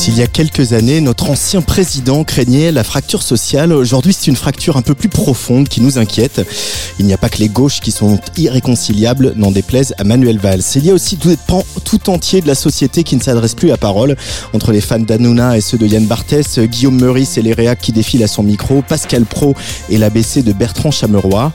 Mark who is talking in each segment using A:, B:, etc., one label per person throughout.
A: S'il y a quelques années, notre ancien président craignait la fracture sociale, aujourd'hui c'est une fracture un peu plus profonde qui nous inquiète. Il n'y a pas que les gauches qui sont irréconciliables, n'en déplaise à Manuel Valls. Il y a aussi tout, tout entier de la société qui ne s'adresse plus à parole. Entre les fans d'Anouna et ceux de Yann Barthès, Guillaume Meurice et les réacs qui défilent à son micro, Pascal Pro et l'ABC de Bertrand Chameroy.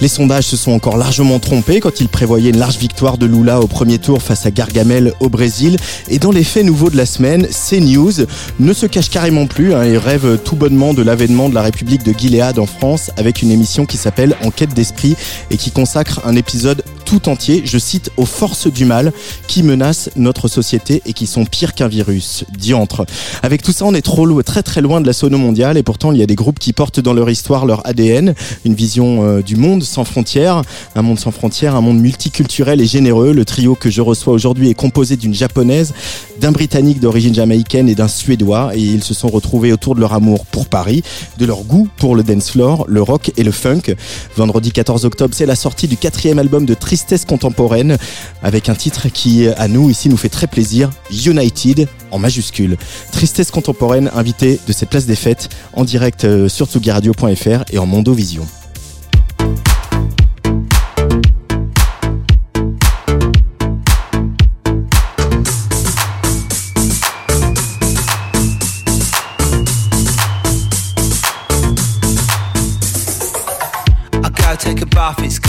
A: Les sondages se sont encore largement trompés quand ils prévoyaient une large victoire de Lula au premier tour face à Gargamel au Brésil. Et dans les faits nouveaux de la semaine, c'est News ne se cache carrément plus hein, et rêve tout bonnement de l'avènement de la République de Gilead en France avec une émission qui s'appelle Enquête d'esprit et qui consacre un épisode tout entier, je cite, aux forces du mal qui menacent notre société et qui sont pires qu'un virus. Diantre. Avec tout ça, on est trop loin, très très loin de la sono mondiale et pourtant il y a des groupes qui portent dans leur histoire leur ADN, une vision euh, du monde sans frontières, un monde sans frontières, un monde multiculturel et généreux. Le trio que je reçois aujourd'hui est composé d'une japonaise, d'un britannique d'origine jamaïcaine et d'un suédois et ils se sont retrouvés autour de leur amour pour Paris, de leur goût pour le dance floor, le rock et le funk. Vendredi 14 octobre, c'est la sortie du quatrième album de Tristesse contemporaine avec un titre qui, à nous, ici, nous fait très plaisir, United en majuscule. Tristesse contemporaine, invité de cette place des fêtes en direct euh, sur tsugiradio.fr et en Mondovision.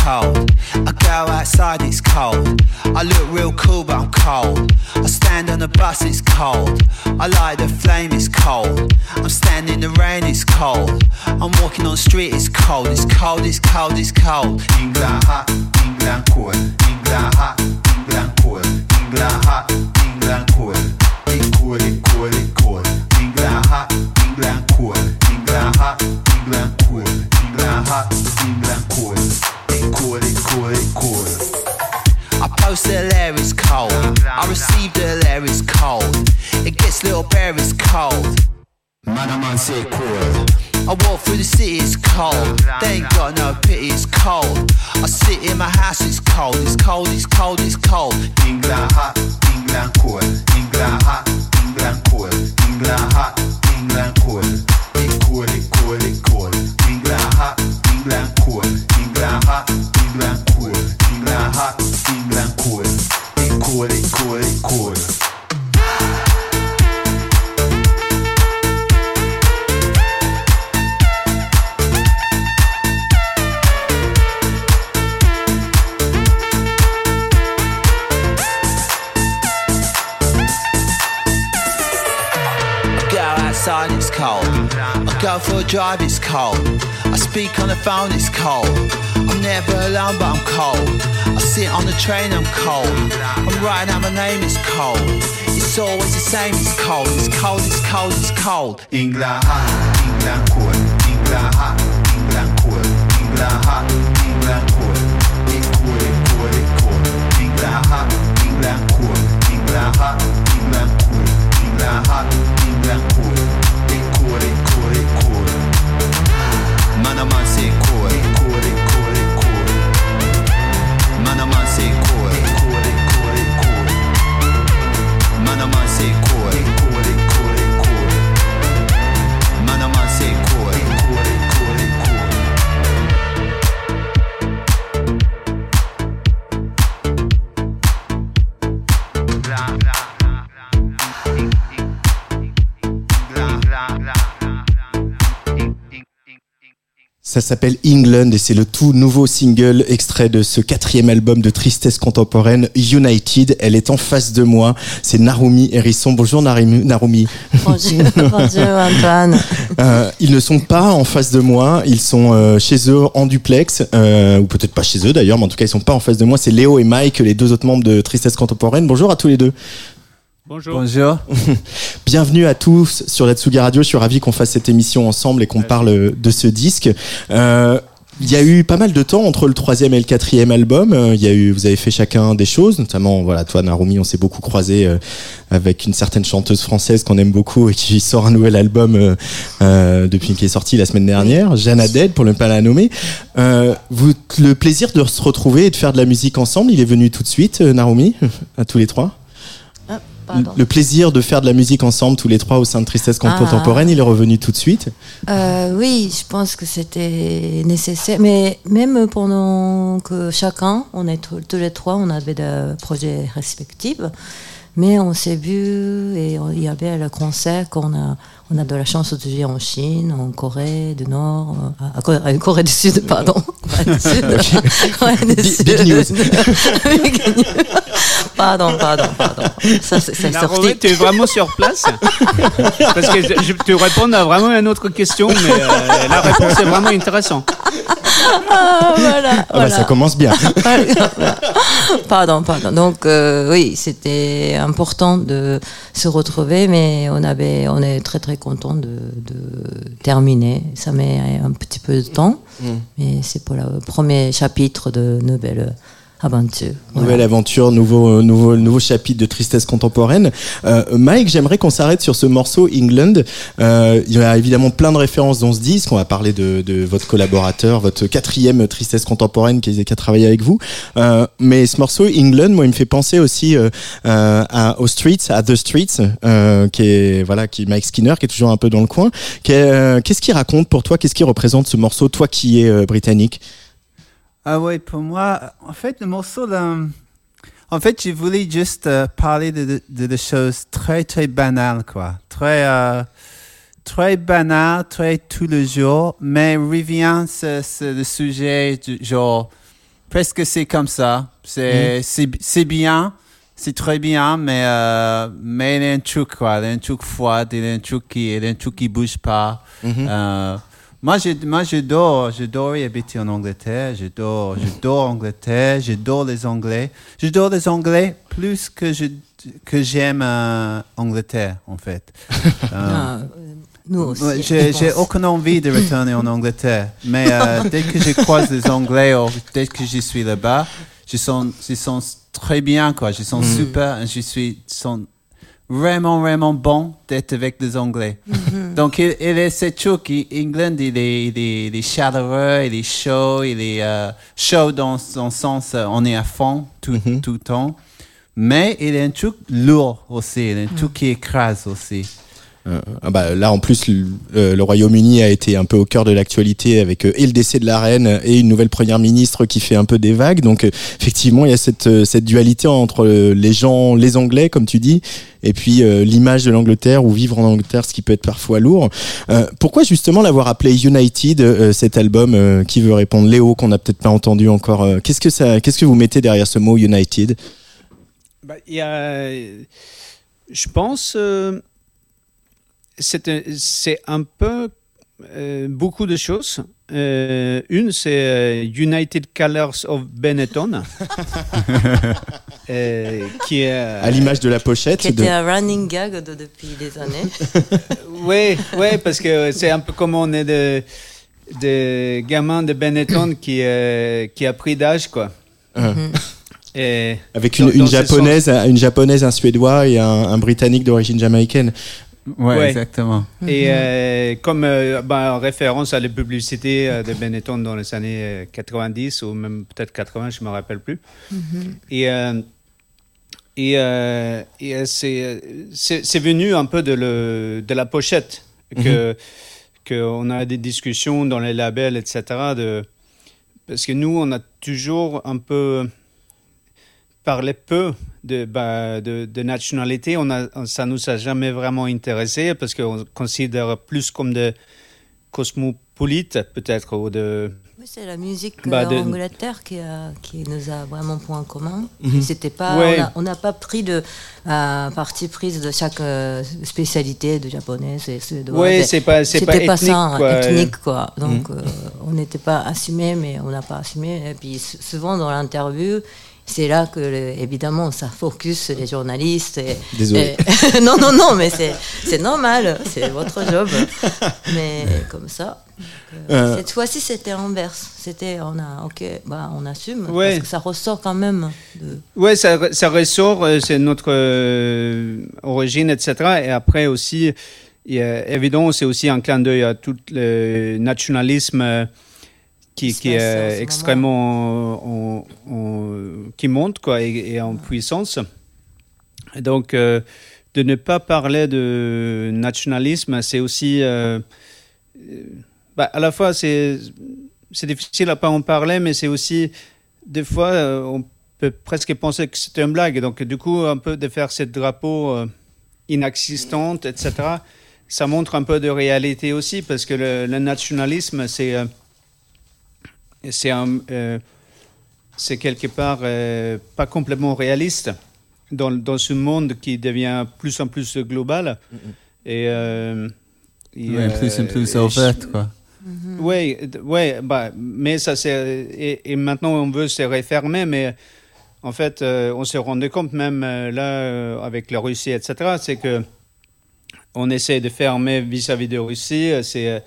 B: Cold. I go outside, it's cold. I look real cool, but I'm cold. I stand on the bus, it's cold. I light the flame, it's cold. I'm standing in the rain, it's cold. I'm walking on the street, it's cold. It's cold, it's cold, it's cold. England hot, England cold. England hot, England cold. England hot, England cold. It cold, it cold, it cold. Cold. I the air is cold. I receive the air is cold. It gets little bare, it's cold. Man, I'm on say cold. I walk through the city, it's cold. They ain't got no pity, it's cold. I sit in my house, it's cold. It's cold, it's cold, it's cold. England hot, England cold. England hot, England cold. England hot, England cold. It cold, it cold, it cold. England hot, England cold. Cold. I go outside, it's cold. I go for a drive, it's cold. I speak on the phone, it's cold. I'm never alone, but I'm cold. I sit on the train, I'm cold. I'm writing out my name, it's cold. It's always the same, it's cold. It's cold, it's cold, it's cold. England hot, England cold. England hot, England cold. England hot, England. It cold, it cold, it cold. England hot, England. England hot, England. England hot,
A: Ça s'appelle England et c'est le tout nouveau single extrait de ce quatrième album de tristesse contemporaine United. Elle est en face de moi. C'est Narumi Hérisson. Bonjour Narumi. Narumi.
C: Bonjour, bonjour Antoine.
A: Euh, ils ne sont pas en face de moi. Ils sont euh, chez eux en duplex, euh, ou peut-être pas chez eux d'ailleurs, mais en tout cas ils sont pas en face de moi. C'est Léo et Mike, les deux autres membres de Tristesse contemporaine. Bonjour à tous les deux.
D: Bonjour.
E: Bonjour.
A: Bienvenue à tous sur la Tsugi Radio. Je suis ravi qu'on fasse cette émission ensemble et qu'on parle de ce disque. Euh, Il y a eu pas mal de temps entre le troisième et le quatrième album. Euh, Il y a eu, vous avez fait chacun des choses, notamment, voilà, toi, Narumi, on s'est beaucoup croisé euh, avec une certaine chanteuse française qu'on aime beaucoup et qui sort un nouvel album euh, depuis qui est sorti la semaine dernière, Jeanne Aded, pour ne pas la nommer. Euh, vous, le plaisir de se retrouver et de faire de la musique ensemble, il est venu tout de suite, Narumi, à tous les trois.
C: Pardon.
A: Le plaisir de faire de la musique ensemble tous les trois au sein de Tristesse
C: Ah.
A: contemporaine, il est revenu tout de suite.
C: Euh, oui, je pense que c'était nécessaire. Mais même pendant que chacun, on est tous les trois, on avait des projets respectifs. Mais on s'est vu et il y avait le concert qu'on a, on a de la chance de jouer en Chine, en Corée du Nord, euh, à, Corée, du Sud, pardon. Corée du Sud. Corée du
A: Big-
C: Sud.
A: big news.
C: Big news. Pardon, pardon, pardon. Ça, c'est c'est
D: Narumi,
C: sorti.
D: tu es vraiment sur place Parce que je, je te réponds à vraiment une autre question, mais euh, la réponse est vraiment intéressante.
C: Ah, voilà,
A: Ah bah, ça commence bien.
C: pardon, pardon. Donc euh, oui, c'était important de se retrouver, mais on avait, on est très très content de, de terminer. Ça met un petit peu de temps, mais c'est pour le premier chapitre de nouvelle
A: Nouvelle aventure, nouveau, euh, nouveau, nouveau chapitre de tristesse contemporaine. Euh, Mike, j'aimerais qu'on s'arrête sur ce morceau England. Euh, il y a évidemment plein de références dans ce disque. On va parler de, de votre collaborateur, votre quatrième tristesse contemporaine qui, a travaillé avec vous. Euh, mais ce morceau England, moi, il me fait penser aussi euh, euh, à, aux Streets, à The Streets, qui est voilà, qui Mike Skinner, qui est toujours un peu dans le coin. Qu'est- Qu'est-ce qu'il raconte pour toi? Qu'est-ce qui représente ce morceau, toi qui es britannique?
E: Ah ouais, pour moi, en fait, le morceau, là, en fait, je voulais juste euh, parler de, de, choses très, très banales, quoi. Très, euh, très banales, très tous les jours, mais revient sur, sur le sujet, du, genre, presque c'est comme ça. C'est, c'est bien, c'est très bien, mais, euh, mais il y a un truc, quoi. Il y a un truc froid, il y a un truc qui, il y a un truc qui bouge pas. Euh, moi, je, moi, j'adore, j'adore y habiter en Angleterre. J'adore, j'adore Angleterre. J'adore les Anglais. J'adore les Anglais plus que je, que j'aime euh, Angleterre, en fait. Euh,
C: Ah, euh, nous aussi. Je
E: j'ai, aucune envie de retourner en Angleterre. Mais euh, dès que je croise les Anglais ou dès que je suis là-bas, je sens, je sens très bien, quoi. Je sens super. Je suis sens vraiment, vraiment bon d'être avec les Anglais. Donc, il, il est, c'est true qu'England, il est, il, est, il est chaleureux, il est chaud, il est euh, chaud dans son sens, euh, on est à fond tout, tout le temps. Mais il est un truc lourd aussi, il est un truc qui écrase aussi.
A: Euh, ah bah, là, en plus, le, euh, le Royaume-Uni a été un peu au cœur de l'actualité avec euh, et le décès de la reine et une nouvelle première ministre qui fait un peu des vagues. Donc, euh, effectivement, il y a cette, euh, cette dualité entre les gens, les Anglais, comme tu dis, et puis l'image de l'Angleterre ou vivre en Angleterre, ce qui peut être parfois lourd. Pourquoi justement l'avoir appelé United, cet album Qui veut répondre Léo, qu'on n'a peut-être pas entendu encore. qu'est-ce que ça, qu'est-ce que vous mettez derrière ce mot United?
D: Bah, y a, je pense, c'est un- c'est un peu euh, beaucoup de choses. Euh, une, c'est euh, United Colors of Benetton, euh, qui est
A: À l'image de la pochette.
C: Qui
A: de-
C: était un running gag de- depuis des années.
D: Oui, ouais, parce que c'est un peu comme on est de, de gamins de Benetton qui, euh, qui a pris d'âge, quoi.
A: Mhm.
D: Et
A: Avec une,
D: Dans-
A: une
D: dans ce
A: japonaise, une japonaise, un suédois et un, un britannique d'origine jamaïcaine.
E: Ouais,
D: Ouais.
E: exactement.
D: Et euh, comme euh, bah, en référence à la publicité euh, de Benetton dans les années euh, 90 ou même peut-être 80, je ne me rappelle plus. Et, euh, et, euh, et, euh, c'est, euh, c'est, c'est venu un peu de, le, de la pochette que qu'on a des discussions dans les labels, etc. De, parce que nous, on a toujours un peu parlé peu de, bah, de, de nationalité. On a, ça nous a jamais vraiment intéressé parce qu'on considère plus comme des cosmopolites, peut-être, ou de...
C: Oui, c'est la musique
D: Bah,
C: euh,
D: de-
C: en Angleterre qui, a- qui nous a vraiment point commun.
A: Mhm.
C: C'était pas,
D: Ouais.
C: on n'a pas pris de euh, parti prise de chaque euh, spécialité de japonais et Mais
D: c'est pas, c'est pas
C: C'était pas,
D: ethnique,
C: ça,
D: quoi.
C: ethnique quoi. Donc euh, on n'était pas assumé, mais on n'a pas assumé. Et puis souvent dans l'interview, c'est là que, évidemment, ça focus les journalistes. Et,
A: Désolé.
C: et- non, non, non, mais c'est normal, c'est votre job. Mais comme ça. Euh,
A: Euh.
C: Cette fois-ci, c'était inverse. C'était, on a, ok, bah, on assume,
D: Ouais.
C: parce que ça ressort quand même de.
D: Ouais, ça, ça ressort, euh, c'est notre euh, origine, etc. Et après aussi, évidemment, c'est aussi un clin d'œil à tout le nationalisme qui, est
C: moment.
D: extrêmement en- en- qui monte quoi, et, et en puissance. Et donc, euh, de ne pas parler de nationalisme, c'est aussi, euh, euh, bah, à la fois, c'est c'est difficile à pas en parler, mais c'est aussi des fois, euh, on peut presque penser que c'est une blague. Donc, du coup, un peu de faire ce drapeau euh, inexistante, etc., ça montre un peu de réalité aussi, parce que le, le nationalisme, c'est c'est un, euh, c'est quelque part euh, pas complètement réaliste dans, dans ce monde qui devient plus en plus global. Et, euh, et,
E: Ouais, plus en
D: euh,
E: plus
D: et
E: ouvert,
D: je-
E: quoi.
D: oui, ouais, bah, mais ça c'est et, et maintenant on veut se refermer, mais en fait euh, on se rendait compte même euh, là euh, avec la Russie, etc. C'est que on essaie de fermer vis-à-vis de Russie, euh, c'est euh,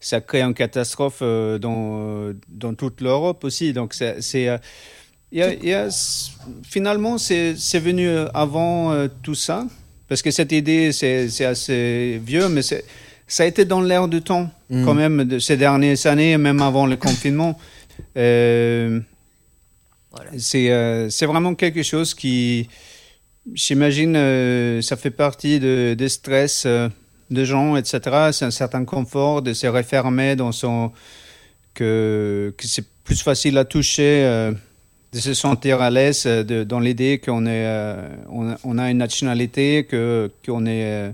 D: ça crée une catastrophe euh, dans dans toute l'Europe aussi. Donc c'est euh, il y a- il y a- finalement c'est c'est venu avant euh, tout ça parce que cette idée c'est c'est assez vieux, mais c'est ça a été dans l'air du temps quand même de ces dernières années, même avant le confinement. Euh,
C: Voilà.
D: c'est euh, c'est vraiment quelque chose qui, j'imagine, euh, ça fait partie de, des stress des gens, etc. C'est un certain confort de se refermer dans son. que, que c'est plus facile à toucher, euh, de se sentir à l'aise euh, de- dans l'idée qu'on est, euh, on, on a une nationalité, que qu'on est.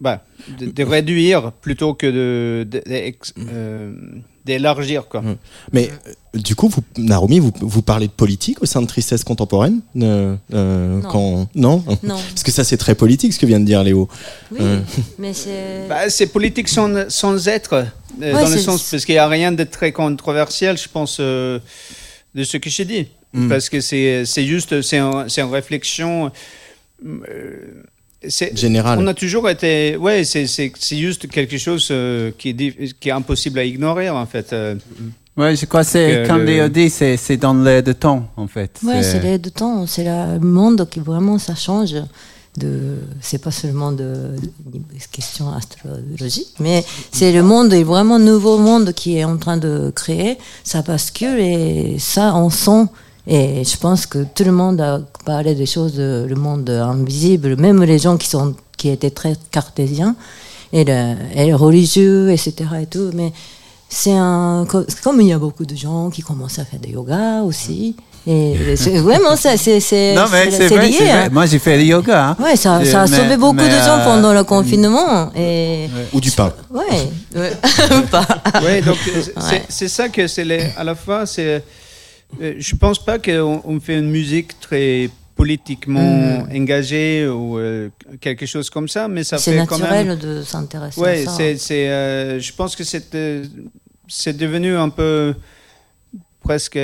D: bah, de, de réduire plutôt que de, de- d'élargir quoi.
A: Mais euh, du coup, vous, Narumi, vous, vous parlez de politique au sein de Tristesse Contemporaine euh, euh,
C: Non.
A: quand... non
C: Non.
A: Parce que ça, c'est très politique ce que vient de dire Léo.
C: Oui,
A: Euh.
C: mais c'est.
D: Bah, c'est politique sans, sans être, euh,
C: Ouais,
D: dans le sens, parce qu'il n'y a rien de très controversiel, je pense, euh, de ce que j'ai dit.
A: Mm.
D: Parce que c'est c'est juste, c'est c'est une réflexion.
A: Général.
D: On a toujours été. Ouais, c'est juste quelque chose euh, qui, est, di- qui est impossible à ignorer, en fait. euh.
E: Ouais, je crois que c'est, quand
D: le-
E: dit, c'est, c'est dans l'air de temps, en fait.
C: Ouais, c'est l'aide de temps, c'est le monde qui vraiment ça change. De, c'est pas seulement de, de questions astrologiques, mais c'est le monde, est vraiment nouveau monde qui est en train de créer. Ça bascule et ça on sent. Et je pense que tout le monde a parlé des choses, de, le monde invisible, même les gens qui sont qui étaient très cartésiens et, le, et religieux, etc. Et tout, mais c'est un co- comme il y a beaucoup de gens qui commencent à faire du yoga aussi. Et c'est vraiment ça, c'est c'est
E: Non, mais c'est,
C: c'est
E: vrai,
C: lié.
E: c'est vrai.
C: hein.
E: Moi, j'ai fait le yoga. Hein.
C: Ouais, ça, ça a
E: Mais-
C: sauvé beaucoup
E: mais,
C: de gens
E: euh,
C: pendant le confinement. Et
A: Ou du pain.
C: ouais, ouais. pas.
D: Ouais, donc euh, c'est
C: Ouais.
D: c'est ça que c'est les- à la fois c'est euh, je pense pas qu'on on fait une musique très politiquement engagée ou euh, quelque chose comme ça mais ça
C: C'est
D: fait quand même
C: naturel de s'intéresser
D: ouais
C: à ça.
D: c'est c'est euh, je pense que c'est euh, c'est devenu un peu presque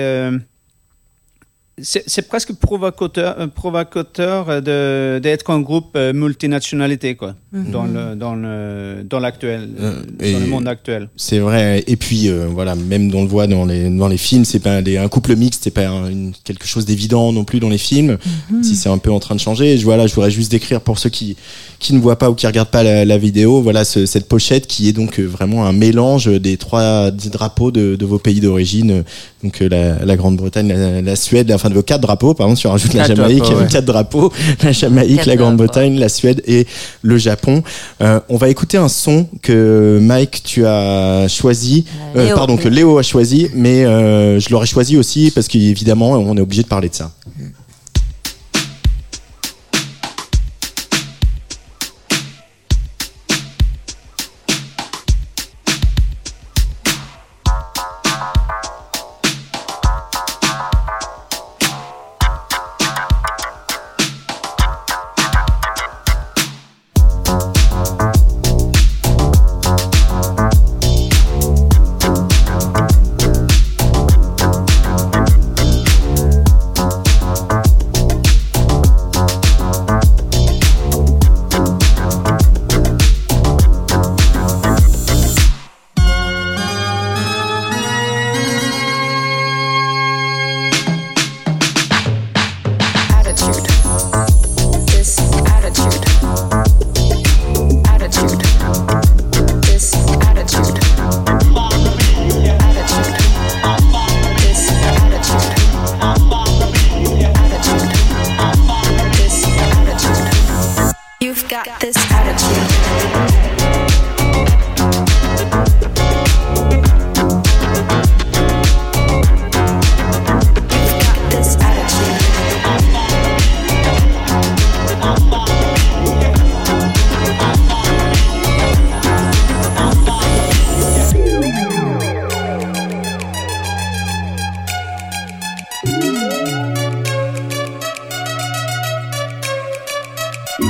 D: c'est presque provocateur, euh, provocateur de d'être un groupe euh, multinationalité quoi dans le dans le dans l'actuel
A: Euh,
D: dans le monde actuel
A: C'est vrai. Et puis euh, voilà, même on le voit dans les dans les films, c'est pas des- un couple mixte, c'est pas un- une- quelque chose d'évident non plus dans les films. Si c'est un peu en train de changer. Je voilà, je voudrais juste décrire pour ceux qui qui ne voient pas ou qui regardent pas la, la vidéo, voilà ce- cette pochette qui est donc vraiment un mélange des trois des drapeaux de, de vos pays d'origine. Donc la, la Grande-Bretagne, la, la Suède, enfin de vos quatre drapeaux. Par exemple, si on rajoute la Jamaïque,
E: drapeaux, ouais.
A: quatre drapeaux, la Jamaïque,
C: Quatre
A: la. Grande-Bretagne, la Suède et le Japon. Euh, on va écouter un son que Mike tu as choisi,
C: Euh, Léo.
A: pardon que Léo a choisi, mais euh, je l'aurais choisi aussi parce qu'évidemment on est obligé de parler de ça.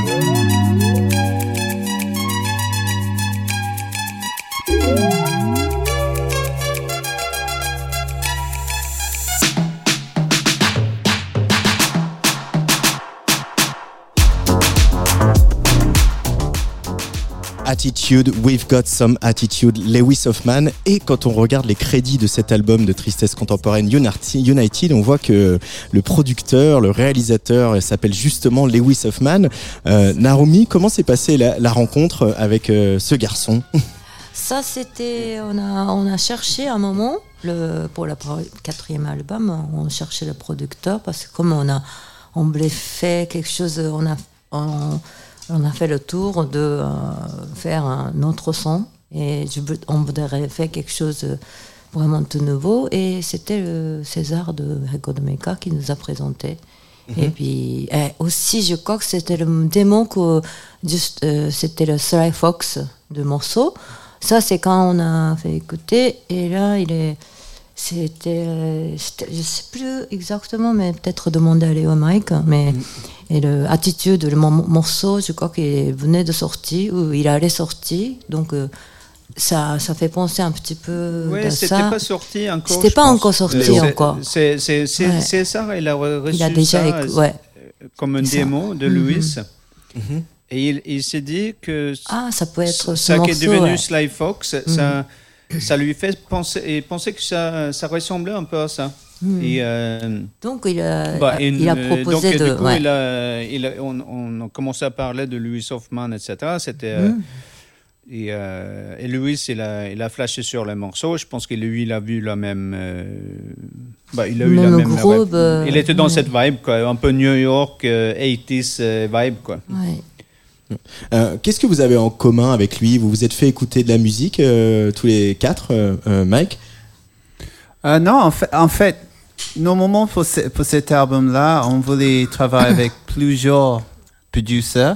B: Thank
A: you. We've Got Some Attitude, Lewis Hoffman. Et quand on regarde les crédits de cet album de tristesse contemporaine United, on voit que le producteur, le réalisateur s'appelle justement Lewis Hoffman. Euh, comment s'est passée la, rencontre avec euh, ce garçon?
C: Ça, c'était. On a, on a cherché un moment, pour le quatrième album, on cherchait le producteur parce que comme on a, on voulait faire quelque chose, on a, on a fait le tour de euh, faire un autre son et je, on voudrait faire quelque chose de vraiment tout nouveau et c'était le César de Record Meka qui nous a présenté. Et puis aussi, je crois que c'était le démon que juste, euh, c'était le Sly Fox de morceau. Ça, c'est quand on a fait écouter et là, il est c'était, euh, c'était- je sais plus exactement, mais peut-être demander à Léo Mike. Mais et le attitude, le mo- morceau, je crois qu'il venait de sortir ou il allait sortir, donc euh, ça, ça fait penser un petit peu
D: Oui,
C: de
D: c'était
C: ça.
D: pas sorti encore.
C: C'était pas
D: pense.
C: encore sorti encore.
D: C'est
C: Ouais.
D: ça, il a reçu
C: Il a déjà,
D: ça
C: ouais.
D: comme un
C: Ça.
D: démo de. Louis. Et il, il s'est dit que
C: Ah, ça peut être ce
D: ça qui est devenu
C: ouais.
D: Sly Fox, ça, ça lui fait penser, et penser que ça, ça ressemblait un peu à ça.
C: Mhm.
D: Et, euh,
C: Donc il a,
D: bah, et,
C: il a proposé
D: donc,
C: de.
D: du coup,
C: ouais.
D: il a- il a- on, on a commencé à parler de Louis Hoffman, etc. C'était. euh, et, euh, et Louis, il a, il a flashé sur les morceaux. Je pense que lui, il a vu la même. euh, bah, il a eu la
C: Même groupe,
D: il était dans
C: ouais.
D: cette vibe, quoi, un peu New York, euh, 80s euh, vibe, quoi.
C: Ouais.
A: Euh, Qu'est-ce que vous avez en commun avec lui? Vous vous êtes fait écouter de la musique euh, tous les quatre, euh, Mike?
E: Euh, non, en fait, en fait, normalement pour, ce- pour cet album-là, on voulait travailler avec plusieurs producers.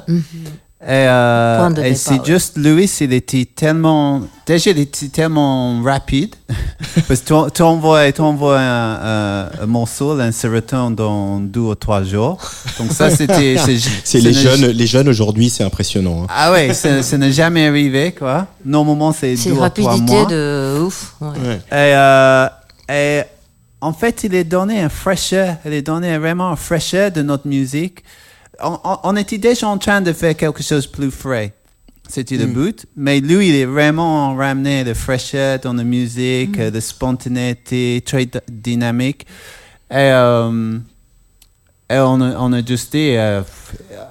E: Et, euh, et c'est juste Louis, il était tellement, déjà il était tellement rapide, parce que tu envoies, tu envoies un, un- un morceau, là, se retourne dans deux ou trois jours. Donc ça, c'était,
A: C'est les jeunes, les jeunes aujourd'hui, c'est impressionnant. hein.
E: Ah ouais, ça, n'est jamais arrivé, quoi. Normalement, c'est
C: C'est
E: deux ou trois
C: rapidité
E: mois.
C: de ouf. ouais.
A: Ouais.
E: Et, euh, et en fait, il est donné un fraîcheur, il est donné vraiment un fraîcheur de notre musique. On, on- on était déjà en train de faire quelque chose de plus frais. C'était le but. Mais lui, il est vraiment ramené de fraîcheur dans la musique, euh, de spontanéité, très dynamique. Et, euh, et on a, on a juste dit, euh,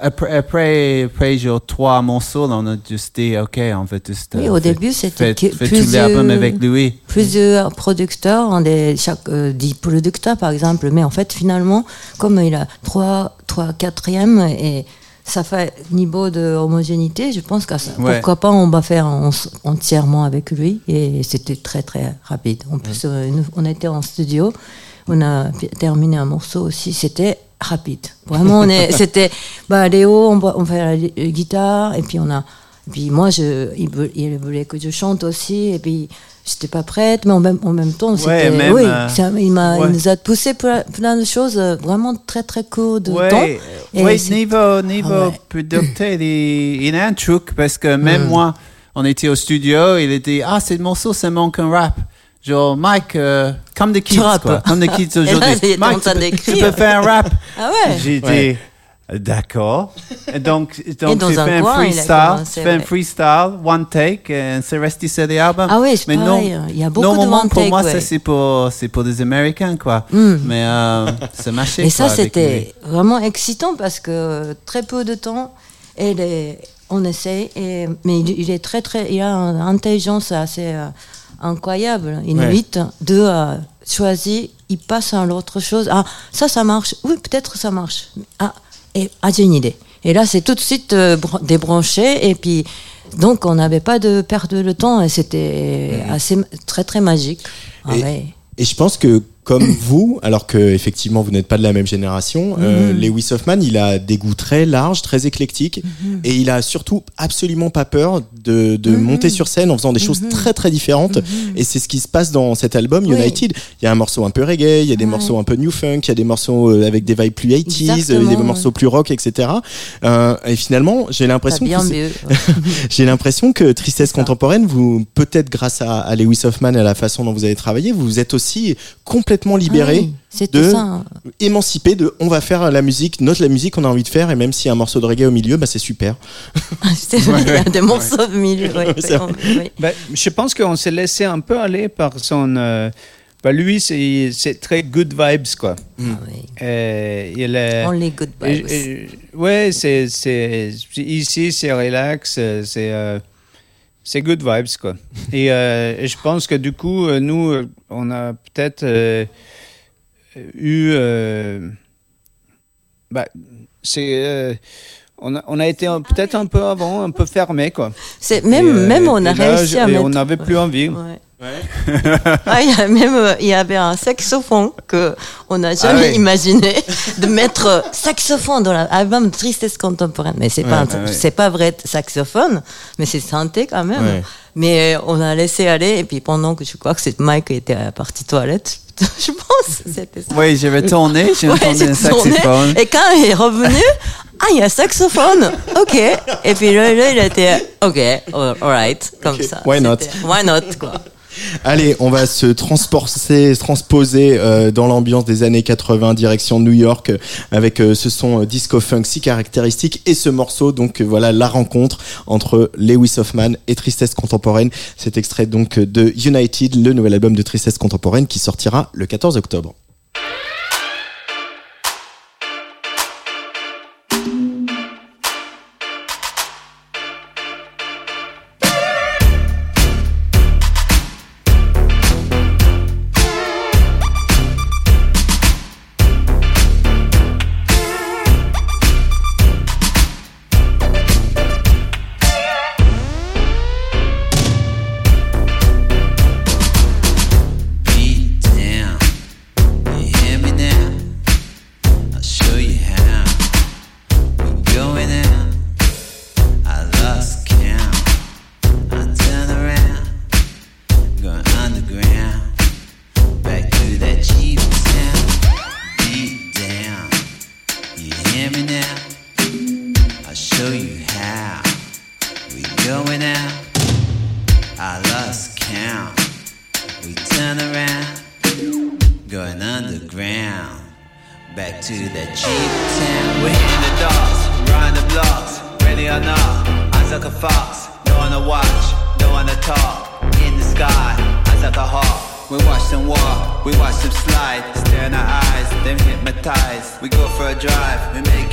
E: après, après, après genre trois morceaux, on a juste dit, OK, on va juste.
C: Oui,
E: euh,
C: au
E: fait-
C: début, c'était
E: tout l'album avec lui.
C: plusieurs producteurs, hein, des, chaque, euh, dix producteurs par exemple, mais en fait finalement, comme il a trois, trois quatrièmes et ça fait niveau de homogénéité, je pense que ça-
E: Ouais.
C: pourquoi pas on va faire en- entièrement avec lui et c'était très très rapide. En plus, euh, on était en studio, on a terminé un morceau aussi, c'était rapide. Vraiment, on est, c'était, bah Léo, on on fait la, guitare et puis on a, puis moi je, il, il voulait que je chante aussi et puis j'étais pas prête, mais en même, en même temps, c'était,
E: même,
C: oui,
E: euh,
C: ça- il m'a,
E: ouais.
C: il nous a poussé plein, plein de choses euh, vraiment très très court de.
E: Ouais, ouais,
C: c'est-
E: niveau, niveau
C: Ah ouais.
E: producteur, il, il a un truc parce que même
C: Mm.
E: moi, on était au studio, il était Ah, ce morceau, ça manque un rap. Genre, Mike, euh, comme des kids, quoi. Comme des kids aujourd'hui.
C: il
E: Mike, tu peux, tu
C: d'écrire.
E: peux faire un rap.
C: Ah ouais.
E: J'ai dit
A: Ouais.
E: D'accord. Donc, donc tu fais un freestyle, tu fais un
C: ouais.
E: freestyle, one take, et c'est resté sur l'album.
C: Ah oui,
E: Mais non,
C: il y a beaucoup de one
E: pour
C: take,
E: moi,
C: ouais.
E: ça c'est pour, c'est pour des Américains, quoi.
C: Mm.
E: Mais euh, ça marchait.
C: Et ça,
E: quoi,
C: c'était vraiment excitant parce que très peu de temps, et les- on essaye, et, mais il, est très, très, il a une intelligence assez euh, incroyable, inuite, de euh, choisir, il passe à l'autre chose. Ah, ça, ça marche. Oui, peut-être ça marche. Ah, et, ah idée. Et là, c'est tout de suite euh, bran- débranché, et puis, donc, on n'avait pas de perte de temps, et c'était assez, très, très magique. Ah
A: Et-
C: ouais.
A: Et je pense que comme vous, alors que effectivement vous n'êtes pas de la même génération, euh, Lewis Hoffman, il a des goûts très larges, très éclectiques, et il a surtout absolument pas peur de, de monter sur scène en faisant des choses très très différentes. Et c'est ce qui se passe dans cet album
C: Oui.
A: United. Il y a un morceau un peu reggae, il y a des
C: Ouais.
A: morceaux un peu new funk, il y a des morceaux euh, avec des vibes plus 80s, euh, des morceaux plus rock, etc. Euh, et finalement, j'ai l'impression que
C: mieux.
A: j'ai l'impression que Tristesse contemporaine, vous peut-être grâce à, à Lewis Hoffman et à la façon dont vous avez travaillé, vous êtes aussi complètement complètement libéré.
C: Oui, C'était
A: de-
C: ça.
A: émancipé de on va faire la musique, note la musique qu'on a envie de faire et même s'il y a un morceau de reggae au milieu, bah c'est super.
C: C'est vrai, il y a des morceaux au milieu.
D: Ben, je pense qu'on s'est laissé un peu aller par son. euh, ben, lui, c'est c'est très good vibes, quoi.
C: Ah oui.
D: Euh, il est.
C: Only good vibes.
D: Et- et- ouais, c'est c'est ici, c'est relax, euh, c'est euh, c'est good vibes quoi. et, euh, et je pense que du coup, euh, nous, euh, on a peut-être euh, eu, euh, bah, c'est, on a, on a été peut-être un peu avant, un peu fermé quoi.
C: C'est même,
D: Et,
C: même on a
D: et
C: réussi à
D: et
C: mettre.
D: on n'avait plus envie.
C: Ouais. Ah, il y a même il y avait un saxophone que on n'a jamais
F: ouais.
C: imaginé de mettre euh, saxophone dans l'album tristesse contemporaine. Mais c'est pas
F: ouais, ouais.
C: c'est pas vrai saxophone, mais c'est synthé quand même.
A: Ouais.
C: Mais euh, on a laissé aller et puis pendant que je crois que c'est Mike était à la partie toilette, je pense c'était ça.
F: Oui, j'avais tourné, j'ai entendu un saxophone.
C: Et quand il est revenu, ah, il y a un saxophone. Ok. Et puis là, là, il était, ok, all right, comme ça.
A: why not?
C: Why not, quoi.
A: Allez, on va se transporter, se transposer euh, dans l'ambiance des années 80, direction New York, euh, avec euh, ce son disco funk si caractéristique et ce morceau. Donc voilà la rencontre entre Lewis Hoffman et Tristesse contemporaine. Cet extrait donc de United, le nouvel album de Tristesse contemporaine qui sortira le 14 octobre.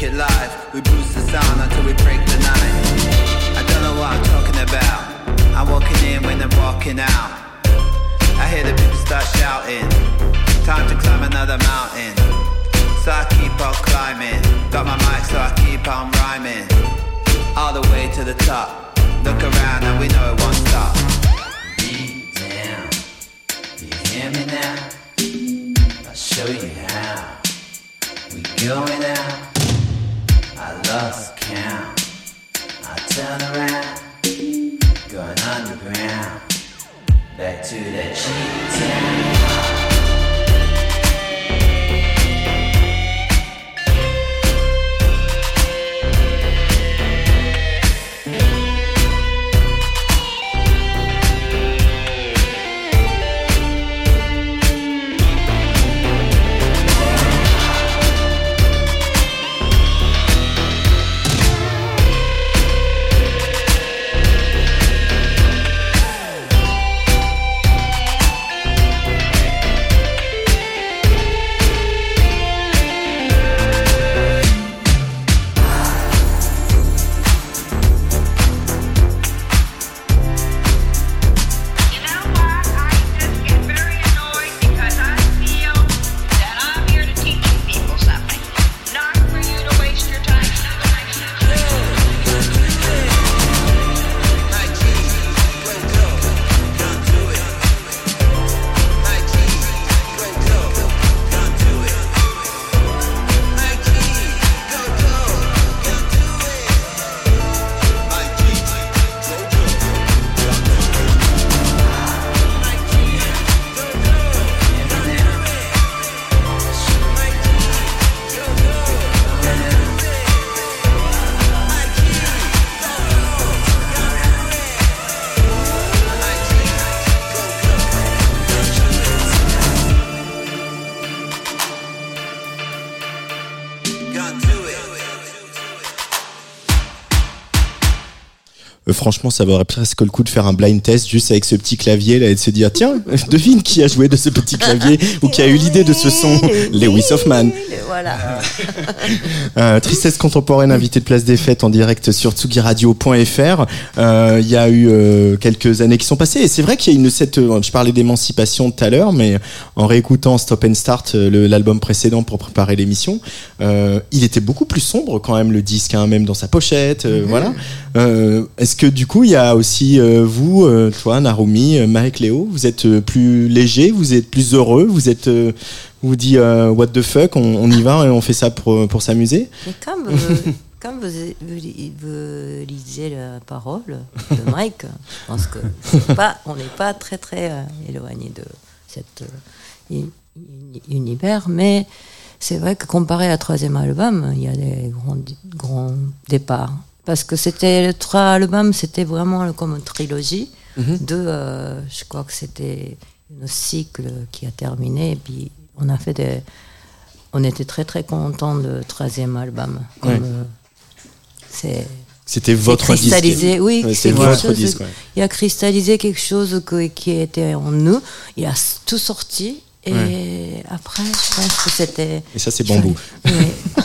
E: It live, we boost the sound until we break the night. I don't know what I'm talking about. I'm walking in when I'm walking out. I hear the people start shouting. Time to climb another mountain. So I keep on climbing. Got my mic, so I keep on rhyming. All the way to the top. Look around and we know it won't stop. Beat down. Hear me now? I'll show you how. We going out. Count. I turn around. Going underground back to that cheap town.
A: Franchement, ça vaudrait presque le coup de faire un blind test juste avec ce petit clavier là et de se dire tiens, devine qui a joué de ce petit clavier ou qui a eu l'idée de ce son, Lewis Hoffman.
C: Voilà.
A: Euh, Tristesse contemporaine, invité de Place des Fêtes en direct sur tsugiradio.fr. Euh, Il y a eu euh, quelques années qui sont passées et c'est vrai qu'il y a une cette. Je parlais d'émancipation tout à l'heure, mais en réécoutant Stop and Start, l'album précédent pour préparer l'émission, il était beaucoup plus sombre quand même le disque, hein, même dans sa pochette. euh, Voilà. Est-ce que du coup il y a aussi euh, vous, euh, toi, Narumi, euh, Mike, Léo, vous êtes plus léger, vous êtes plus heureux, vous êtes vous dit what the fuck, on, on y va et on fait ça pour, pour s'amuser.
C: Mais comme, comme vous, vous, vous lisez la parole de Mike, je pense que pas, on n'est pas très très éloigné de cet uni- uni- univers, mais c'est vrai que comparé à troisième album, il y a des grands, grands départs. Parce que c'était le trois albums, c'était vraiment comme une trilogie de, euh, je crois que c'était un cycle qui a terminé, et puis on a fait des, on était très très contents du troisième album. Comme,
A: Ouais.
C: euh, c'est
A: C'était votre disque.
C: cristallisé, oui,
A: Ouais,
C: c'est
A: votre
C: chose.
A: disque. ouais.
C: Il a cristallisé quelque chose que- qui était en nous. Il a tout sorti. Et après, je pense que c'était.
A: Et ça, c'est bambou.
C: Oui.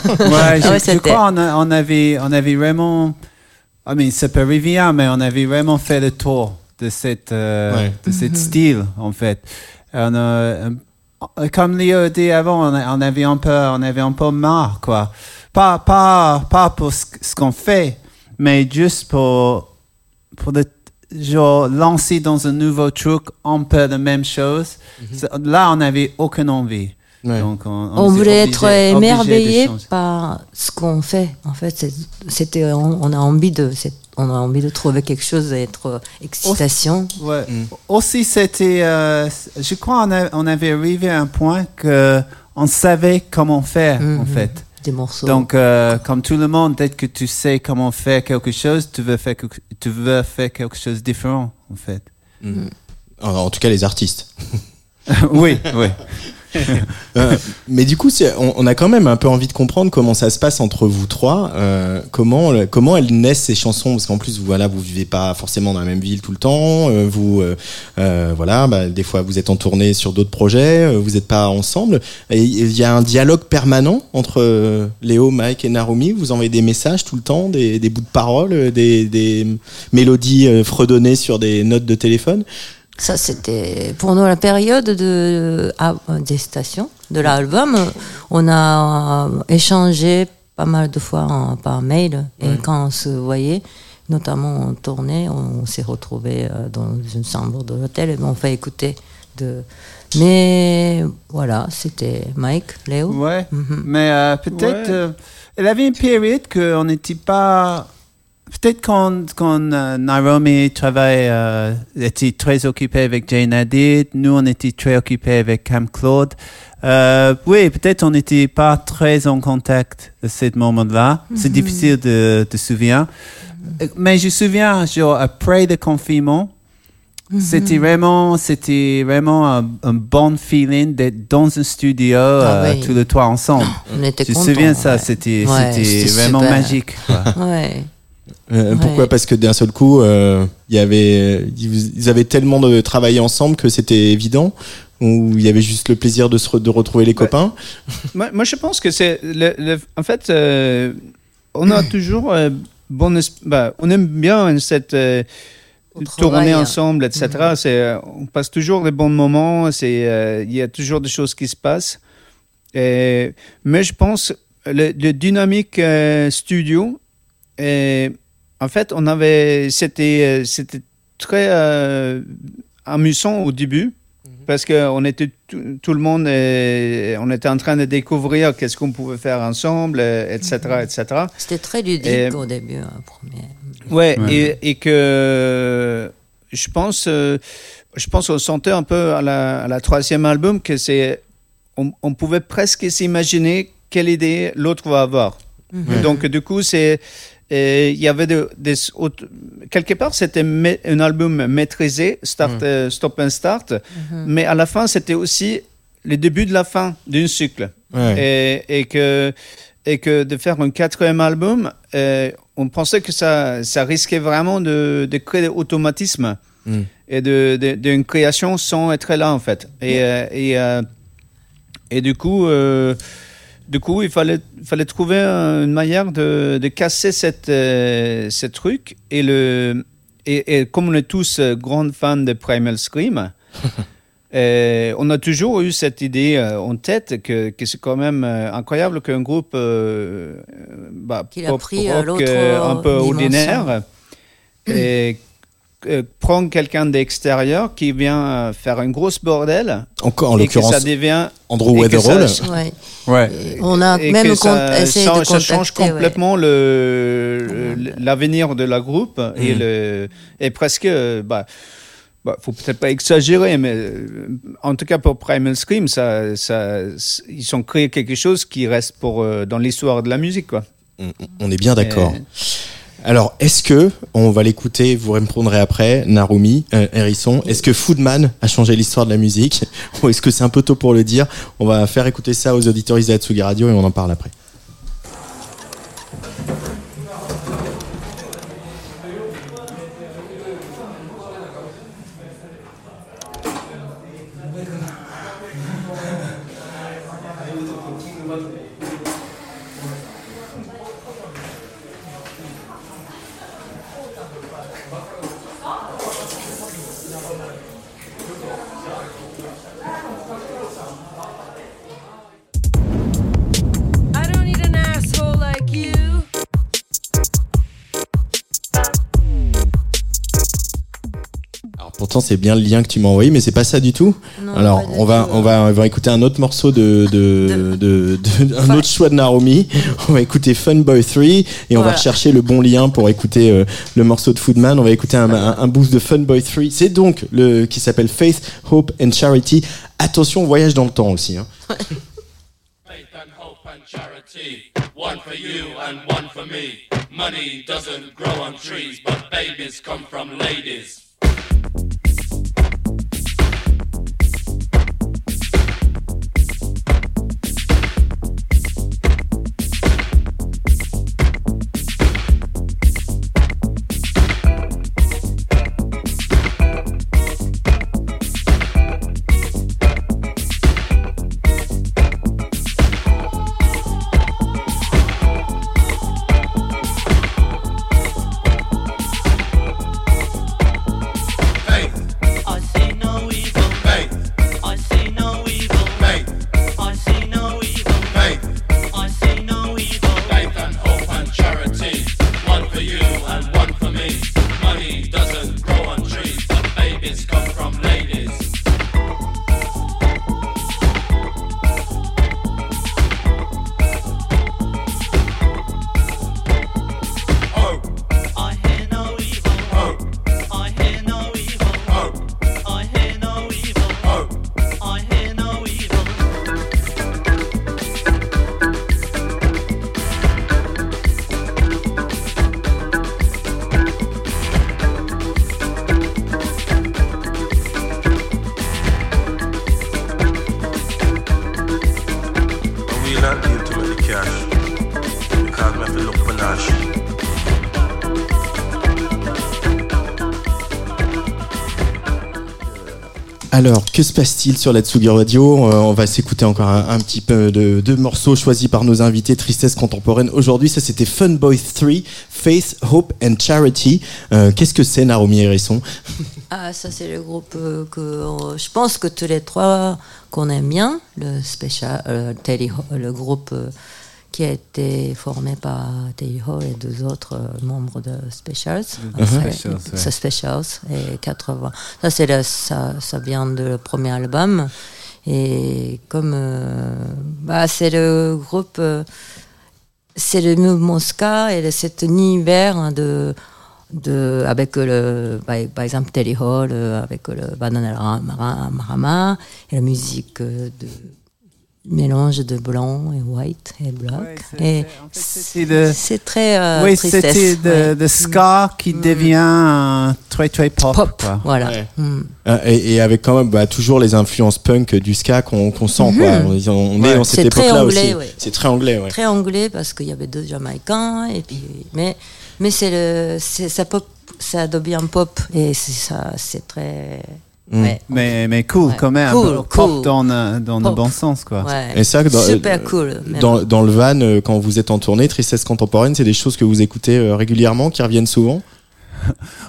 E: Ouais, je,
C: Ouais,
E: je crois on, a- on avait, on avait vraiment. I mean, ça peut arriver, mais on avait vraiment fait le tour de cette, euh,
A: Ouais.
E: de cette style, en fait. On a, euh, comme Léo dit avant, on, a- on avait un peu, on avait un peu marre, quoi. Pas, pas, pas pour ce, ce qu'on fait, mais juste pour, pour le, genre, lancer dans un nouveau truc un peu la même chose. Ça- Là, on n'avait aucune envie.
A: Ouais.
E: Donc, on,
C: On voulait
E: obligé-
C: être émerveillé par ce qu'on fait. En fait, c'était, on, on a envie de, on a envie de trouver quelque chose, d'être excitation.
E: Ouais. Aussi, c'était, euh, je crois, on, a- on avait arrivé à un point que on savait comment faire, en
C: Mhm.
E: fait.
C: Des morceaux.
E: Donc, euh, comme tout le monde, dès que tu sais comment faire quelque chose, tu veux faire, quelque- tu veux faire quelque chose de différent, en fait.
A: En, en tout cas, les artistes.
E: oui, oui.
A: Euh, mais du coup, on, a quand même un peu envie de comprendre comment ça se passe entre vous trois. euh, comment, comment elles naissent ces chansons? Parce qu'en plus, vous, voilà, vous vivez pas forcément dans la même ville tout le temps. euh, vous, euh, euh, voilà, bah, des fois, vous êtes en tournée sur d'autres projets. euh, vous n'êtes pas ensemble. Et il y a un dialogue permanent entre euh, Léo, Mike et Narumi. Vous envoyez des messages tout le temps, des, bouts de parole, euh, des, des mélodies euh, fredonnées sur des notes de téléphone.
C: Ça, c'était pour nous la période de, ah, des stations de l'album. On a échangé pas mal de fois en- par mail. Et quand on se voyait, notamment en tournée, on s'est retrouvés euh, dans une chambre de l'hôtel et on fait écouter. De... Mais voilà, c'était Mike, Léo.
E: Ouais.
C: Mhm.
E: Mais euh, peut-être,
D: Ouais.
E: euh, elle avait une période qu'on n'était pas. Peut-être quand, quand euh, Naomi travaille, euh, était très occupée avec Jane Hadid, nous on était très occupés avec Cam Claude. Euh, oui, peut-être on n'était pas très en contact à ce moment-là. C'est difficile de, de se souvenir. Mais je me souviens, genre, après le confinement, c'était vraiment, c'était vraiment un, un bon feeling d'être dans un studio euh,
C: oui.
E: tous les trois ensemble.
C: On était
E: Je me souviens ça, c'était
C: Ouais,
E: vraiment
C: super.
E: magique.
C: Ouais.
A: Euh, Pourquoi? Parce que d'un seul coup, euh, il y avait, ils avaient tellement de travailler ensemble que c'était évident. Ou il y avait juste le plaisir de se re- de retrouver les copains?
D: Moi, moi, je pense que c'est. le- le- en fait, euh, on a toujours. euh, bon, bah, on aime bien cette. euh, tourner
C: hein.
D: ensemble, etc. C'est, euh, on passe toujours des bons moments. C'est, euh, il y a toujours des choses qui se passent. Et- mais je pense le, le dynamique euh, studio. Et, en fait, on avait. C'était, euh, c'était très euh, amusant au début. Parce qu'on était tout, tout le monde, euh, on était en train de découvrir qu'est-ce qu'on pouvait faire ensemble, euh, etc., etc.
C: C'était très ludique
D: Et-
C: au début, hein, premier.
D: Ouais,
E: Ouais.
D: Et, et que je pense, je pense qu'on sentait un peu à la, à la troisième album que c'est, on, on pouvait presque s'imaginer quelle idée l'autre va avoir. Et Donc du coup, c'est, euh, il y avait de- des autres- quelque part c'était un album maîtrisé, start, euh, stop and start, mais à la fin c'était aussi le début de la fin d'un cycle
A: Ouais.
D: et, et que et que de faire un quatrième album, euh, on pensait que ça, ça risquait vraiment de, de créer des automatismes
A: Mm.
D: et de, d'une création sans être là en fait. Et, euh, et, et du coup, euh, du coup, il fallait, fallait trouver une manière de, de casser cette, euh, ce truc. Et, le, et, et comme on est tous euh, grands fans de Primal Scream, euh, on a toujours eu cette idée euh, en tête que, que c'est quand même incroyable qu'un groupe euh, bah,
C: Qu'il a pris,
D: rock,
C: l'autre,
D: un peu
C: dimension.
D: ordinaire et euh, prend quelqu'un d'extérieur qui vient euh, faire un gros bordel
A: Encore en
D: que ça
A: l'occurrence
D: devient
A: Andrew Weatherall.
D: ça-
C: Ouais.
E: Ouais.
C: On a
D: et
C: même
D: que ça,
C: essayé
D: ça-
C: de
D: ça change
C: ouais.
D: complètement le l'avenir de la groupe et
A: Mm.
D: le et presque euh, bah bah, faut peut-être pas exagérer, mais euh, en tout cas pour Primal Scream, ça, ça, ils ont créé quelque chose qui reste pour euh, dans l'histoire de la musique, quoi.
A: On- On est bien d'accord.
D: Et-
A: Alors, est-ce que, on va l'écouter, vous répondrez après, Narumi, euh, est-ce que Foodman a changé l'histoire de la musique? Ou est-ce que c'est un peu tôt pour le dire? On va faire écouter ça aux auditoristes de Atsugi Radio et on en parle après. C'est bien le lien que tu m'as envoyé, mais c'est pas ça du tout.
C: Non,
A: Alors
C: du
A: on va
C: tout.
A: on va on va écouter un autre morceau de de, de, de- un
C: Enfin-
A: autre choix de Narumi. On va écouter Fun Boy 3 et on va rechercher le bon lien pour écouter euh, le morceau de Foodman. On va écouter un, un, un boost de Fun Boy 3. C'est donc le qui s'appelle Faith, Hope and Charity. Attention, on voyage dans le temps aussi. Hein.
G: Faith and hope and charity. One for you and one for me. Money doesn't grow on trees, but babies come from ladies.
A: Alors, que se passe-t-il sur la Tsugi Radio Euh, On va s'écouter encore un, petit peu de, morceaux choisis par nos invités Tristesse contemporaine. Aujourd'hui, ça c'était Fun Boy 3, Faith, Hope and Charity. Euh, Qu'est-ce que c'est, Naomi Hérisson
C: Ah, ça c'est le groupe euh, que je pense que tous les trois qu'on aime bien, le special, le groupe qui a été formé par Hall et deux autres euh, membres de Specials. Après,
E: Specials, ouais.
C: Specials et 80. Ça c'est ça, ça vient de le premier album et comme euh, bah c'est le groupe euh, c'est le mouvement ska et cet univers hein, de, de avec le par, par exemple Telly Hall avec le Bananarama et la musique de mélange de blanc et white et black
E: Ouais, c'est-
C: et
E: c'est- en fait,
C: très euh,
E: oui,
C: tristesse,
E: c'était de,
C: ouais.
E: de ska qui devient euh, très très pop.
C: pop
E: quoi.
C: voilà
A: Ouais.
C: Mm.
A: Euh, et, et avec quand même bah, toujours les influences punk du ska qu'on qu'on sent. Quoi. On, on est dans cette
C: C'est très
A: époque-là
C: anglais,
A: aussi.
C: ouais.
A: C'est très anglais, ouais.
C: très anglais parce qu'il y avait deux Jamaïcains et puis mais Mais c'est le, c'est ça pop, ça devient pop et c'est ça, c'est très.
A: Mm.
C: Ouais.
E: Mais, mais cool
C: Ouais.
E: quand même.
C: Cool, cool.
E: dans, le- dans le bon sens, quoi.
C: Ouais.
A: Et ça, dans,
C: Super
A: euh,
C: cool. même.
A: Dans, dans le van, euh, quand vous êtes en tournée, Tristesse contemporaine, c'est des choses que vous écoutez euh, régulièrement, qui reviennent souvent?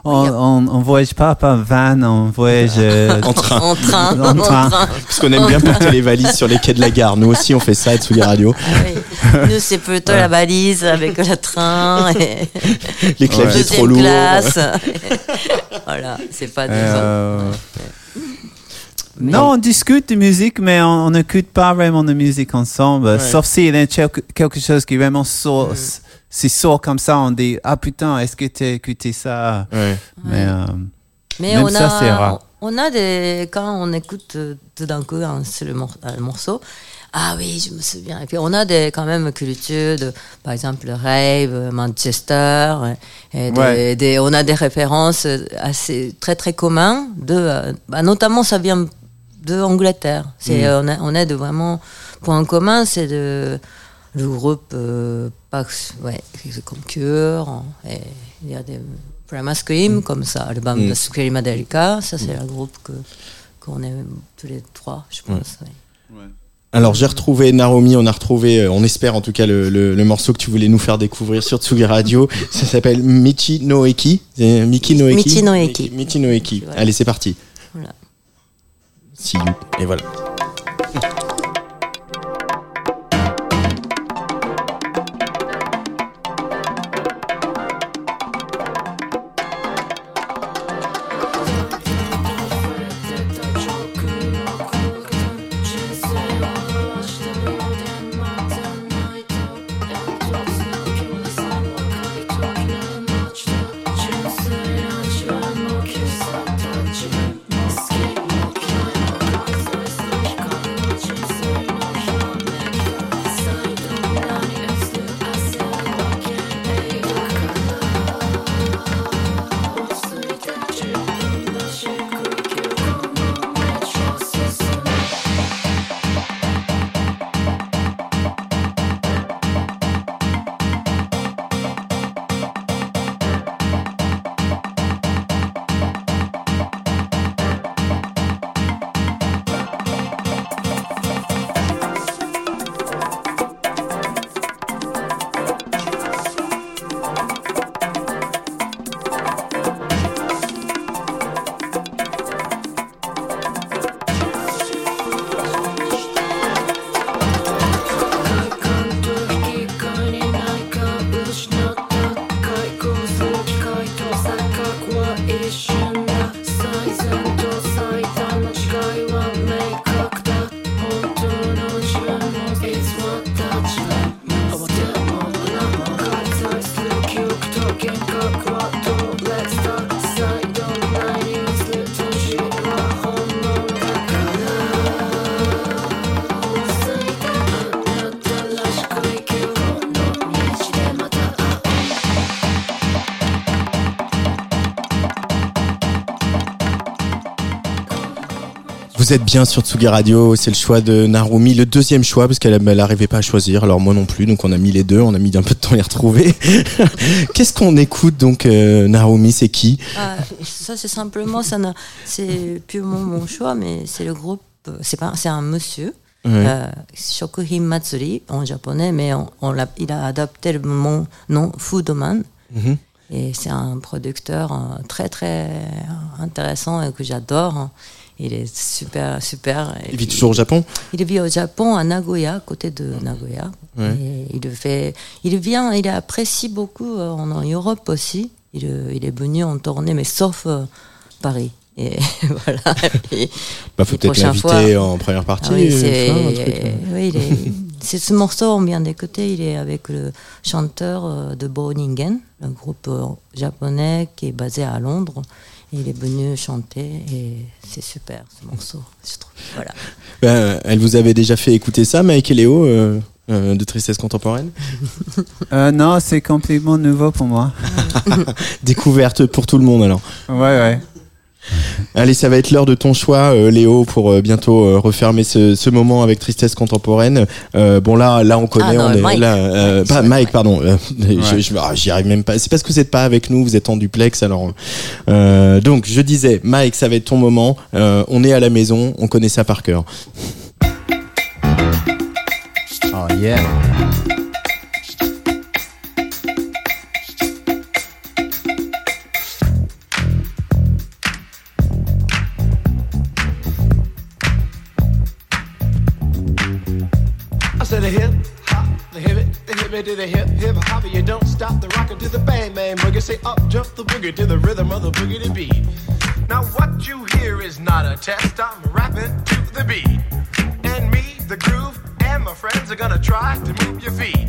E: On, on, on voyage pas par van, on voyage euh,
A: En train.
C: En train,
E: En train.
A: Parce qu'on aime bien porter les valises sur les quais de la gare. Nous aussi, on fait ça à Tsugi Radio.
C: Oui. Nous, c'est plutôt la valise avec le train et
A: Les claviers trop
C: deuxième
A: lourds.
C: classe. voilà, c'est pas
E: Euh, Non, on discute de musique, mais on n'écoute pas vraiment de musique ensemble.
A: Ouais.
E: Sauf s'il y a quelque chose qui vraiment sort. C'est sort comme ça, on dit Ah putain, est-ce que tu as écouté ça?
A: Ouais.
E: Mais, euh,
C: Mais
E: Même
C: on
E: ça,
C: a,
E: c'est rare.
C: On a des. Quand on écoute euh, tout d'un coup un seul mor- un morceau, ah oui, je me souviens. Et puis on a des, quand même cultures, de, par exemple, le rave, Manchester. Et des,
E: Ouais.
C: des- on a des références assez, très très communs. De, euh, bah, notamment, ça vient de Angleterre. C'est,
A: Mm.
C: on, a, on a de vraiment. Point commun, c'est de. Le groupe, euh, pas, ouais, c'est comme Cure. et Il y a des. Primal Scream, comme ça, l'album
A: Mm.
C: de Scream Adelica, ça c'est un groupe que qu'on aime tous les trois, je pense. ouais.
A: Alors j'ai retrouvé Naromi, on a retrouvé, euh, on espère en tout cas le, le- le morceau que tu voulais nous faire découvrir sur Tsugi Radio. Ça s'appelle Michi no Eki. C'est Miki no Eki.
C: Michi no Eki.
A: Michi no Eki.
C: Voilà.
A: Allez, c'est parti.
C: Voilà.
A: You. Et voilà. 'Vous êtes bien sur Tsugi Radio, c'est le choix de Narumi, le deuxième choix parce qu'elle n'arrivait pas à choisir, alors moi non plus, donc on a mis les deux, on a mis un peu de temps à les retrouver. Qu'est-ce qu'on écoute donc euh, Narumi, c'est qui?
C: Ah, ça c'est simplement, ça c'est purement mon choix, mais c'est le groupe, euh, c'est un monsieur.
A: Ouais.
C: Euh, Shokuhin Matsuri en japonais, mais on, on l'a- il a adapté le mon nom Foodman.
A: Mhm.
C: Et c'est un producteur euh, très très intéressant et que j'adore. Il est super super.
A: Il vit toujours au Japon
C: Il vit au Japon, à Nagoya, à côté de Nagoya.
A: Ouais.
C: Et il fait, il vient, il apprécie beaucoup euh, en, en Europe aussi. Il, euh, il est venu en tournée, mais sauf euh, Paris. Et voilà. Et-
A: Bah faut peut-être l'inviter
C: fois-
A: en première partie.
C: Ah oui, c'est,
A: euh.
C: oui, est- ce morceau, on vient d'écouter, il est avec le chanteur de Boningen, un groupe japonais qui est basé à Londres. Il est venu chanter et c'est super ce morceau, je trouve. Voilà.
A: Bah, elle vous avait déjà fait écouter ça, Mike et Léo, euh, euh, de Tristesse Contemporaine
E: euh, non, c'est complètement nouveau pour moi.
A: Découverte pour tout le monde alors.
E: Ouais, ouais.
A: Allez, ça va être l'heure de ton choix, euh, Léo, pour euh, bientôt euh, refermer ce, ce moment avec tristesse contemporaine. Euh, bon là, là on connaît,
C: Ah, non,
A: on est
C: Mike.
A: là. euh,
C: Mike,
A: pas
C: c'est
A: Mike,
C: Mike.
A: pardon. Euh, je- je- ah, J'y arrive même pas. C'est parce que vous n'êtes pas avec nous, vous êtes en duplex. Alors, euh, donc je disais, Mike, ça va être ton moment. Euh, on est à la maison, on connaît ça par cœur.
E: Oh yeah.
H: To the hip hip hop. You don't stop the rocker to the bang bang boogie. Say up jump the boogie to the rhythm of the boogie to beat. Now what you hear is not a test. I'm rapping to the beat, and me, the groove, and my friends are gonna try to move your feet.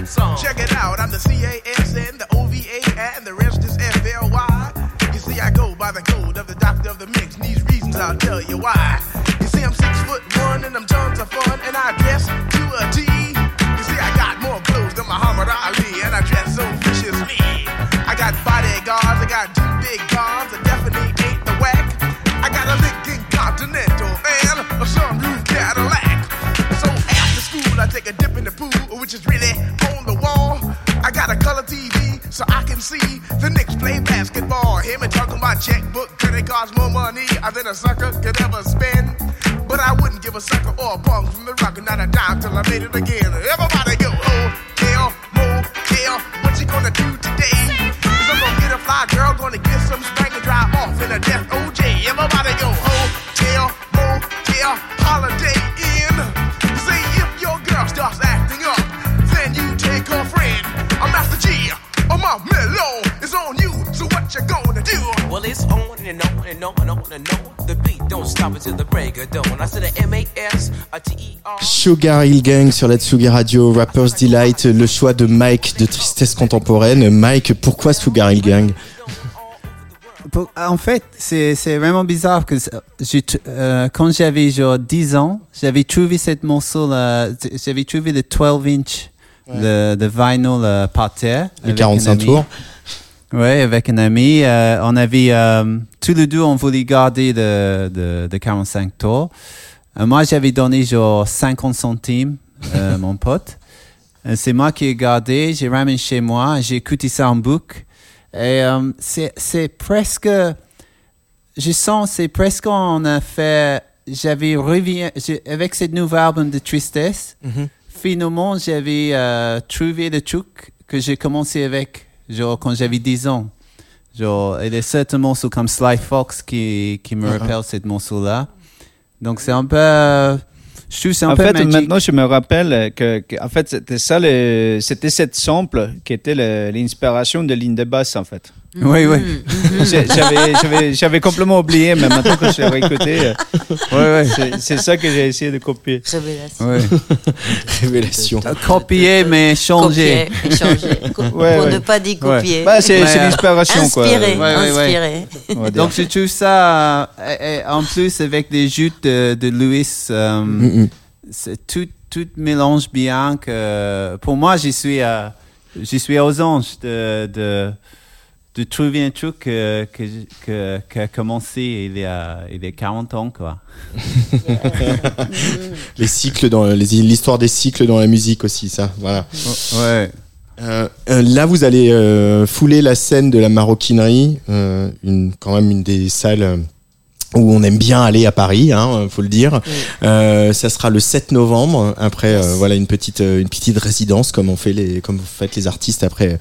H: That song.
I: Check it out, I'm the C-A-S-N, the O-V-A, and the rest is F-L-Y. You see, I go by the code of the doctor of the mix, and these reasons I'll tell you why. It again. Everybody go, oh, hotel, motel, what you gonna do today? Cause I'm gonna get a fly girl, gonna get some spank and drive off in a death OJ. Everybody go, oh, hotel, motel, holiday inn. Say if your girl starts acting up, then you take her friend. I'm Master G, or my mellow is on you. So what you gonna do?
J: Well, it's on and on and on and on and on. The beat don't stop until the break of dawn. I said a M A S a T E.
A: Sugar Hill Gang sur la Tsugi Radio, Rapper's Delight, le choix de Mike de Tristesse Contemporaine. Mike, pourquoi Sugar Hill Gang?
E: En fait, c'est vraiment bizarre que euh, quand j'avais genre 10 ans, j'avais trouvé cette morceau là, j'avais trouvé le 12 inch de, de vinyl euh, par terre.
A: Le
E: avec
A: 45
E: un ami.
A: tours.
E: Ouais, avec un ami. Euh, on avait, tous les deux, on voulait garder de, de, de 45 tours. Euh, moi, j'avais donné genre 50 centimes, euh, mon pote. Euh, C'est moi qui ai gardé, j'ai ramené chez moi, j'ai écouté ça en boucle. Et euh, c'est presque, je sens, c'est presque on a fait, j'avais reviens, j'ai- avec cette nouvel album de Tristesse, finalement, j'avais euh, trouvé le truc que j'ai commencé avec, genre quand j'avais 10 ans. Genre, il y a certains morceaux comme Sly Fox qui, qui me
D: Mhm.
E: rappellent ce morceau-là. Donc c'est un peu, je trouve c'est un
D: En
E: peu
D: fait,
E: magique.
D: maintenant, je me rappelle que, que- en fait, c'était ça, le- c'était cette sample qui était l'inspiration de ligne de basse, en fait.
E: Oui, oui.
D: J'ai- J'avais, j'avais, j'avais complètement oublié, mais maintenant que je l'ai réécouté, euh,
E: Ouais, ouais.
D: c'est, ça que j'ai essayé de copier.
C: Révélation.
E: Ouais.
A: Révélation.
E: Euh, Copier, mais changer.
C: Copier et changer. Co-
D: Ouais,
C: pour ne pas dire copier.
D: Bah, c'est, l'inspiration, quoi.
C: Inspirer.
E: Donc je trouve ça, euh, et- et en plus avec les jutes de, de Louis, euh,
A: Mm, mm.
E: c'est tout, tout mélange bien que pour moi j'y suis, euh, j'y suis aux anges de, de, de trouver un truc que, que, que, qui a commencé il y a, il y a 40 ans quoi?
A: Les cycles dans les- l'histoire des cycles dans la musique aussi, ça. Voilà.
E: Ouais.
A: Euh, euh, là, vous allez euh, fouler la scène de la maroquinerie, euh, une, quand même une des salles euh, où on aime bien aller à Paris, hein, faut le dire. Euh, ça sera le 7 novembre, après euh, voilà une petite euh, une petite résidence comme on fait les comme vous faites les artistes après euh,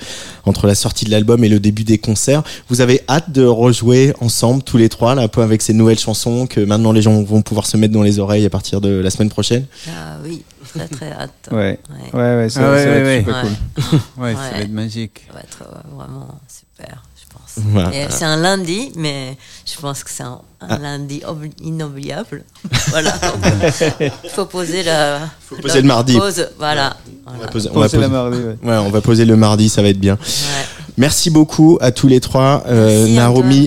A: entre la sortie de l'album et le début des concerts. Vous avez hâte de rejouer ensemble tous les trois là, un peu avec ces nouvelles chansons que maintenant les gens vont pouvoir se mettre dans les oreilles à partir de la semaine prochaine?
C: Ah oui. très très hâte.
D: Ouais. Ouais, ouais, ça-
K: Ah ouais,
D: ça va
K: ouais,
D: être
K: ouais.
D: super cool.
K: Ouais, ça va être magique.
C: Ça va être euh, vraiment super, je pense.
A: Voilà.
C: Et C'est un lundi, mais je pense que c'est un, un
A: Ah.
C: lundi inoubliable. voilà. Il faut poser la.
A: Faut poser le mardi.
C: Pause, voilà.
A: On va poser, on
D: Poser
A: va
D: le
A: poser-
D: mardi, ouais.
A: Ouais, on va poser le mardi, ça va être bien. Merci beaucoup à tous les trois, euh,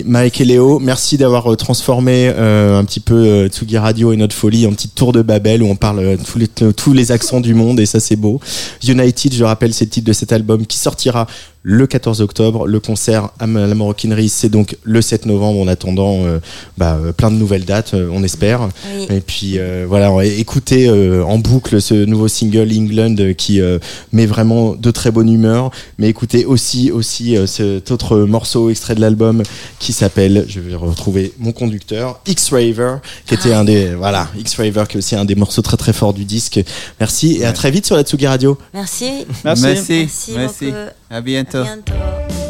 A: Mike et Léo. Merci d'avoir euh, transformé euh, un petit peu euh, Tsugi Radio et notre folie en petite tour de Babel où on parle euh, tous les tous les accents du monde et ça c'est beau. United, je rappelle, c'est le titre de cet album qui sortira le 14 octobre. Le concert à la Maroquinerie, c'est donc le 7 novembre. En attendant, euh, bah, euh, plein de nouvelles dates, euh, on espère.
C: Oui.
A: Et puis euh, voilà, on va écouter euh, en boucle ce nouveau single England qui euh, met vraiment de très bonne humeur. Mais écoutez aussi aussi euh, cet autre morceau extrait de l'album qui s'appelle, je vais retrouver mon conducteur, X-Raver, qui était un des voilà X-Raver qui est aussi un des morceaux très très forts du disque. Merci et à très vite sur la Tsugi Radio.
C: Merci.
K: Merci.
C: Merci.
K: Merci.
C: beaucoup.
K: À bientôt.
C: À bientôt.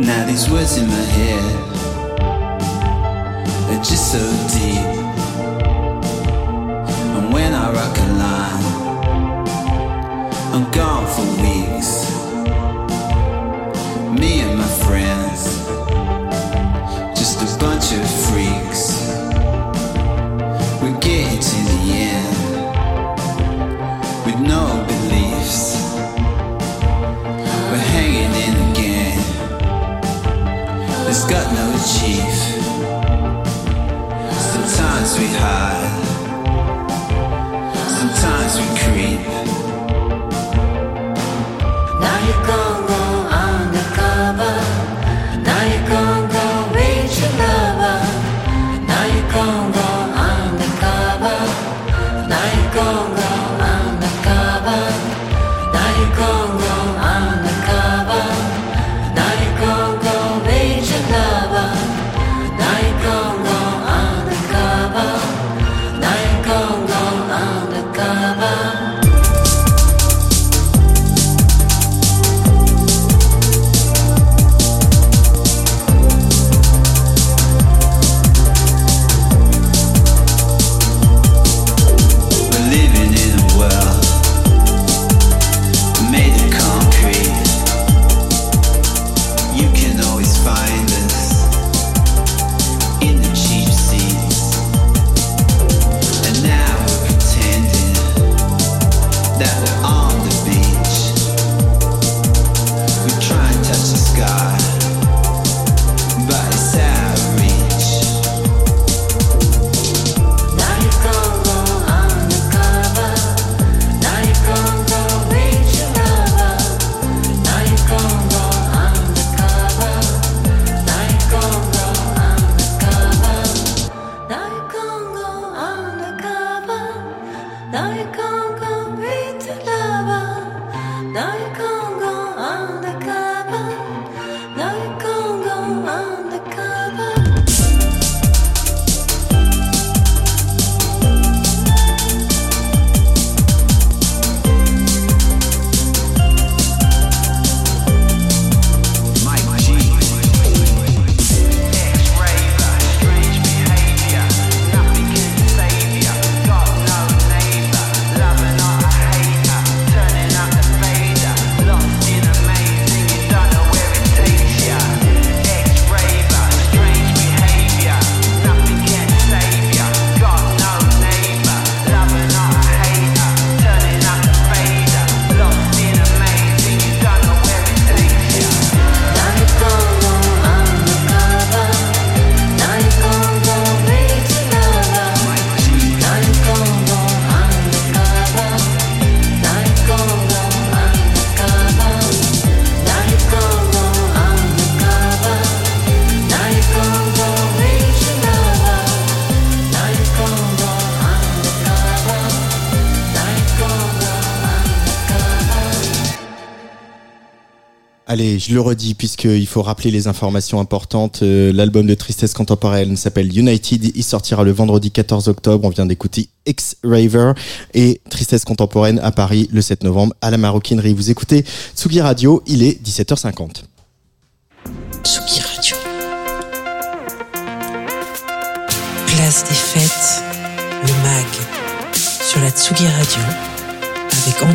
E: Now these words in my head are just so deep. And when I rock a line, I'm gone for weeks.
A: high. Je le redis puisqu'il faut rappeler les informations importantes. Euh, L'album de Tristesse Contemporaine s'appelle United. Il sortira le vendredi 14 octobre. On vient d'écouter X-Raver et Tristesse Contemporaine à Paris le 7 novembre à la Maroquinerie. Vous écoutez Tsugi Radio, il est 17h50.
L: Tsugi Radio. Place des fêtes, le MAG, sur la Tsugi Radio, avec